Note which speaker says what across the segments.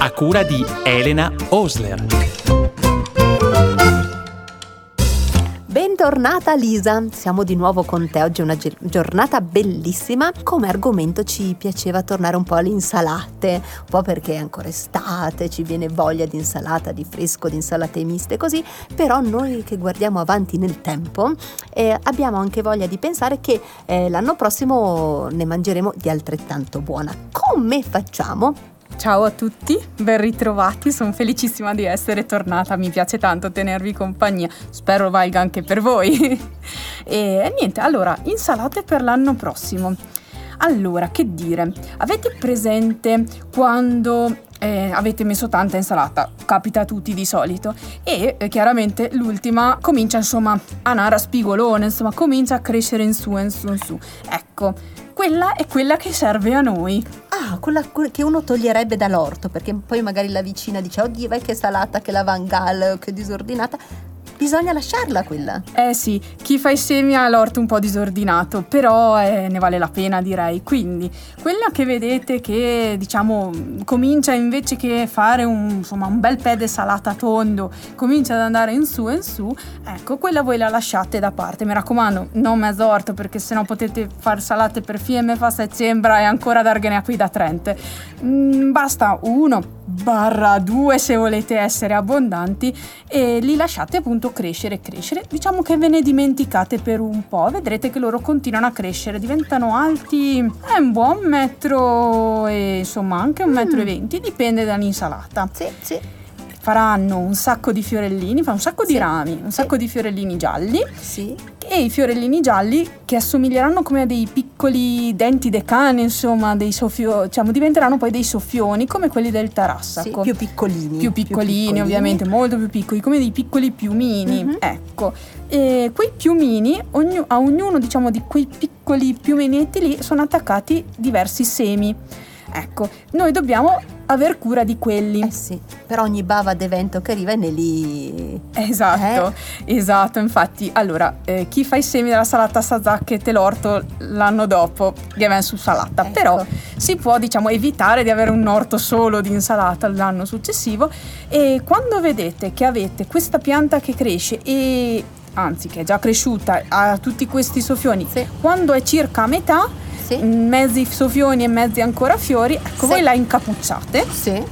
Speaker 1: a cura di Elena Osler.
Speaker 2: Bentornata Lisa, siamo di nuovo con te. Oggi è una gi- giornata bellissima. Come argomento ci piaceva tornare un po' alle insalate, un po' perché è ancora estate, ci viene voglia di insalata, di fresco, di insalate miste, così. Però noi che guardiamo avanti nel tempo eh, abbiamo anche voglia di pensare che eh, l'anno prossimo ne mangeremo di altrettanto buona. Come facciamo?
Speaker 3: Ciao a tutti, ben ritrovati, sono felicissima di essere tornata, mi piace tanto tenervi compagnia, spero valga anche per voi. e niente, allora, insalate per l'anno prossimo. Allora, che dire, avete presente quando eh, avete messo tanta insalata? Capita a tutti di solito. E eh, chiaramente l'ultima comincia insomma a nare a spigolone, insomma comincia a crescere in su, in su, in su. Ecco, quella è quella che serve a noi.
Speaker 2: Ah, quella che uno toglierebbe dall'orto, perché poi magari la vicina dice, oddio, vai che salata, che lavangal, che disordinata. Bisogna lasciarla quella.
Speaker 3: Eh sì, chi fa i semi ha l'orto un po' disordinato, però eh, ne vale la pena direi. Quindi, quella che vedete che diciamo comincia invece che fare un, insomma, un bel pede salata tondo, comincia ad andare in su e in su, ecco, quella voi la lasciate da parte. Mi raccomando, non mezzo orto perché sennò potete fare salate per fiemme, fa sembra e ancora dargene a qui da Trente. Mm, basta uno barra due se volete essere abbondanti e li lasciate appunto crescere e crescere. Diciamo che ve ne dimenticate per un po', vedrete che loro continuano a crescere, diventano alti è un buon metro e insomma anche un metro e
Speaker 2: Mm.
Speaker 3: venti, dipende dall'insalata.
Speaker 2: Sì, sì,
Speaker 3: Faranno un sacco di fiorellini, fa un sacco di
Speaker 2: Sì.
Speaker 3: rami, un sacco di fiorellini gialli
Speaker 2: sì.
Speaker 3: E i fiorellini gialli che assomiglieranno come a dei piccoli denti de cane, insomma, dei soffio, diciamo, diventeranno poi dei soffioni come quelli del
Speaker 2: sì,
Speaker 3: tarassaco.
Speaker 2: più piccolini.
Speaker 3: più piccolini, ovviamente, molto più piccoli, come dei piccoli piumini.
Speaker 2: Mhm.
Speaker 3: Ecco, e quei piumini, ognu- a ognuno diciamo di quei piccoli piuminetti lì sono attaccati diversi semi. Ecco, noi dobbiamo aver cura di quelli.
Speaker 2: Eh sì, per ogni bava d'evento che arriva ne li...
Speaker 3: Esatto, esatto, infatti, allora, eh, chi fa i semi della salata sazacchete l'orto l'anno dopo li aveva su salata,
Speaker 2: Ecco.
Speaker 3: però si può diciamo evitare di avere un orto solo di insalata l'anno successivo e quando vedete che avete questa pianta che cresce e anzi che è già cresciuta ha tutti questi soffioni,
Speaker 2: Sì.
Speaker 3: quando è circa a metà,
Speaker 2: Sì,
Speaker 3: mezzi soffioni e mezzi ancora fiori, ecco
Speaker 2: Sì.
Speaker 3: voi la incappucciate
Speaker 2: sì,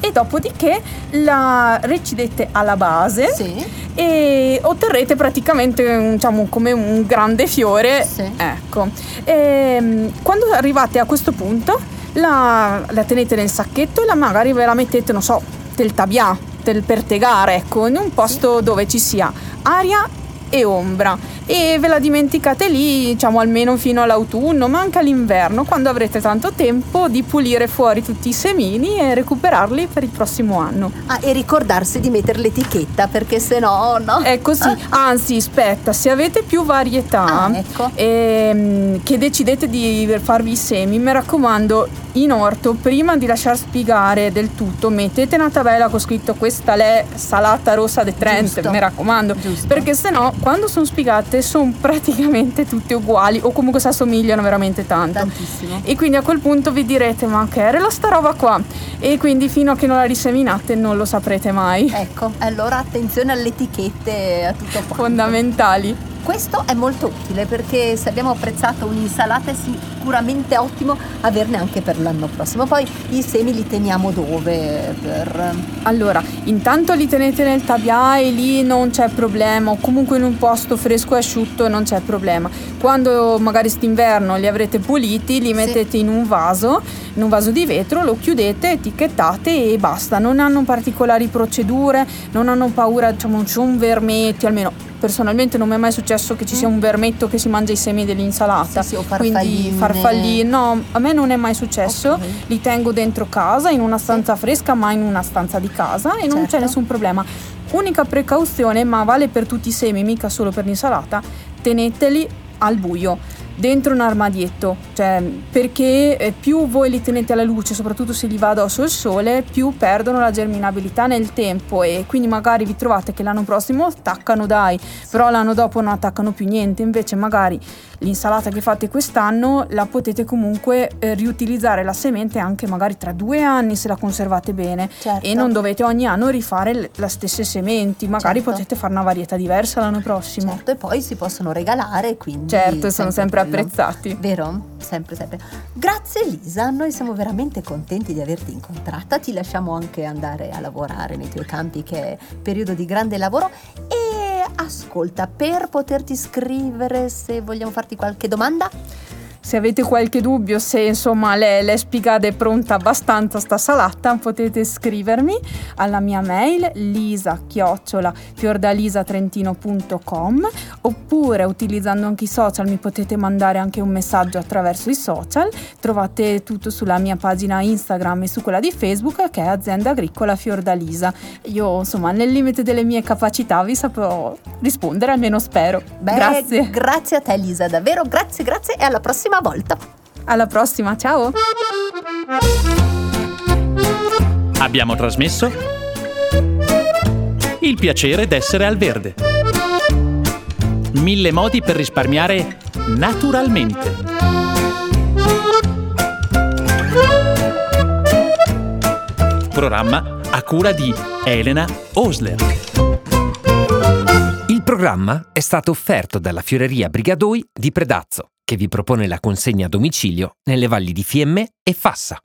Speaker 3: e dopodiché la recidete alla base
Speaker 2: sì,
Speaker 3: e otterrete praticamente diciamo, come un grande fiore.
Speaker 2: Sì.
Speaker 3: Ecco. Ehm, quando arrivate a questo punto la, la tenete nel sacchetto e la magari ve la mettete, non so, del tabià, del pertegare, ecco, in un posto dove ci sia aria e ombra e ve la dimenticate lì diciamo almeno fino all'autunno ma anche all'inverno quando avrete tanto tempo di pulire fuori tutti i semini e recuperarli per il prossimo anno
Speaker 2: Ah, e ricordarsi di mettere l'etichetta perché se no, no?
Speaker 3: è così, anzi, aspetta, se avete più varietà
Speaker 2: Ah, ecco.
Speaker 3: ehm, che decidete di farvi i semi, mi raccomando, in orto, prima di lasciar spiegare del tutto, mettete una tabella con scritto questa è salata rossa de Trent,
Speaker 2: Giusto.
Speaker 3: mi raccomando,
Speaker 2: Giusto.
Speaker 3: perché sennò quando sono spiegate sono praticamente tutte uguali o comunque si assomigliano veramente tanto.
Speaker 2: Tantissimo.
Speaker 3: E quindi a quel punto vi direte ma che era sta roba qua? E quindi fino a che non la riseminate non lo saprete mai.
Speaker 2: Ecco, allora attenzione alle etichette a tutto quanto.
Speaker 3: Fondamentali.
Speaker 2: Questo è molto utile perché se abbiamo apprezzato un'insalata è sicuramente ottimo averne anche per l'anno prossimo. Poi i semi li teniamo dove? Per...
Speaker 3: Allora, intanto li tenete nel tabià e lì non c'è problema, o comunque in un posto fresco e asciutto non c'è problema. Quando magari st'inverno li avrete puliti, li mettete in un vaso, in un vaso di vetro, lo chiudete, etichettate e basta. Non hanno particolari procedure, non hanno paura, diciamo, non c'è un vermetto, almeno personalmente non mi è mai successo che ci sia un vermetto che si mangia i semi dell'insalata.
Speaker 2: Sì, sì, o
Speaker 3: Quindi farfallini. No, a me non è mai successo.
Speaker 2: Ok.
Speaker 3: Li tengo dentro casa, in una stanza fresca, ma in una stanza di casa e non
Speaker 2: Certo.
Speaker 3: c'è nessun problema. Unica precauzione, ma vale per tutti i semi, mica solo per l'insalata, teneteli al buio. Dentro un armadietto, cioè perché eh, più voi li tenete alla luce, soprattutto se li va addosso il sole, più perdono la germinabilità nel tempo e quindi magari vi trovate che l'anno prossimo attaccano dai, però l'anno dopo non attaccano più niente, invece magari l'insalata che fate quest'anno la potete comunque eh, riutilizzare la semente anche magari tra due anni se la conservate bene
Speaker 2: Certo.
Speaker 3: e non dovete ogni anno rifare le le stesse sementi, magari
Speaker 2: Certo.
Speaker 3: potete fare una varietà diversa l'anno prossimo.
Speaker 2: Certo, e poi si possono regalare, quindi...
Speaker 3: Certo, sono sempre
Speaker 2: quello.
Speaker 3: apprezzati.
Speaker 2: Vero? Sempre, sempre. Grazie Lisa, noi siamo veramente contenti di averti incontrata. Ti lasciamo anche andare a lavorare nei tuoi campi, che è periodo di grande lavoro. E ascolta, per poterti scrivere, se vogliamo farti qualche domanda,
Speaker 3: Se avete qualche dubbio se insomma le, le spigate è pronta abbastanza sta salata, potete scrivermi alla mia mail lisa fiordalisatrentino.com oppure utilizzando anche i social mi potete mandare anche un messaggio attraverso i social. Trovate tutto sulla mia pagina Instagram e su quella di Facebook che è azienda agricola Fiordalisa. Io insomma nel limite delle mie capacità vi saprò rispondere, almeno spero.
Speaker 2: beh,
Speaker 3: Grazie.
Speaker 2: grazie a te Lisa, davvero grazie, grazie e alla prossima volta.
Speaker 3: Alla prossima, ciao!
Speaker 1: Abbiamo trasmesso Il piacere d'essere al verde. Mille modi per risparmiare naturalmente. Programma a cura di Elena Osler.
Speaker 4: Il programma è stato offerto dalla Fioreria Brigadoi di Predazzo, che vi propone la consegna a domicilio nelle valli di Fiemme e Fassa.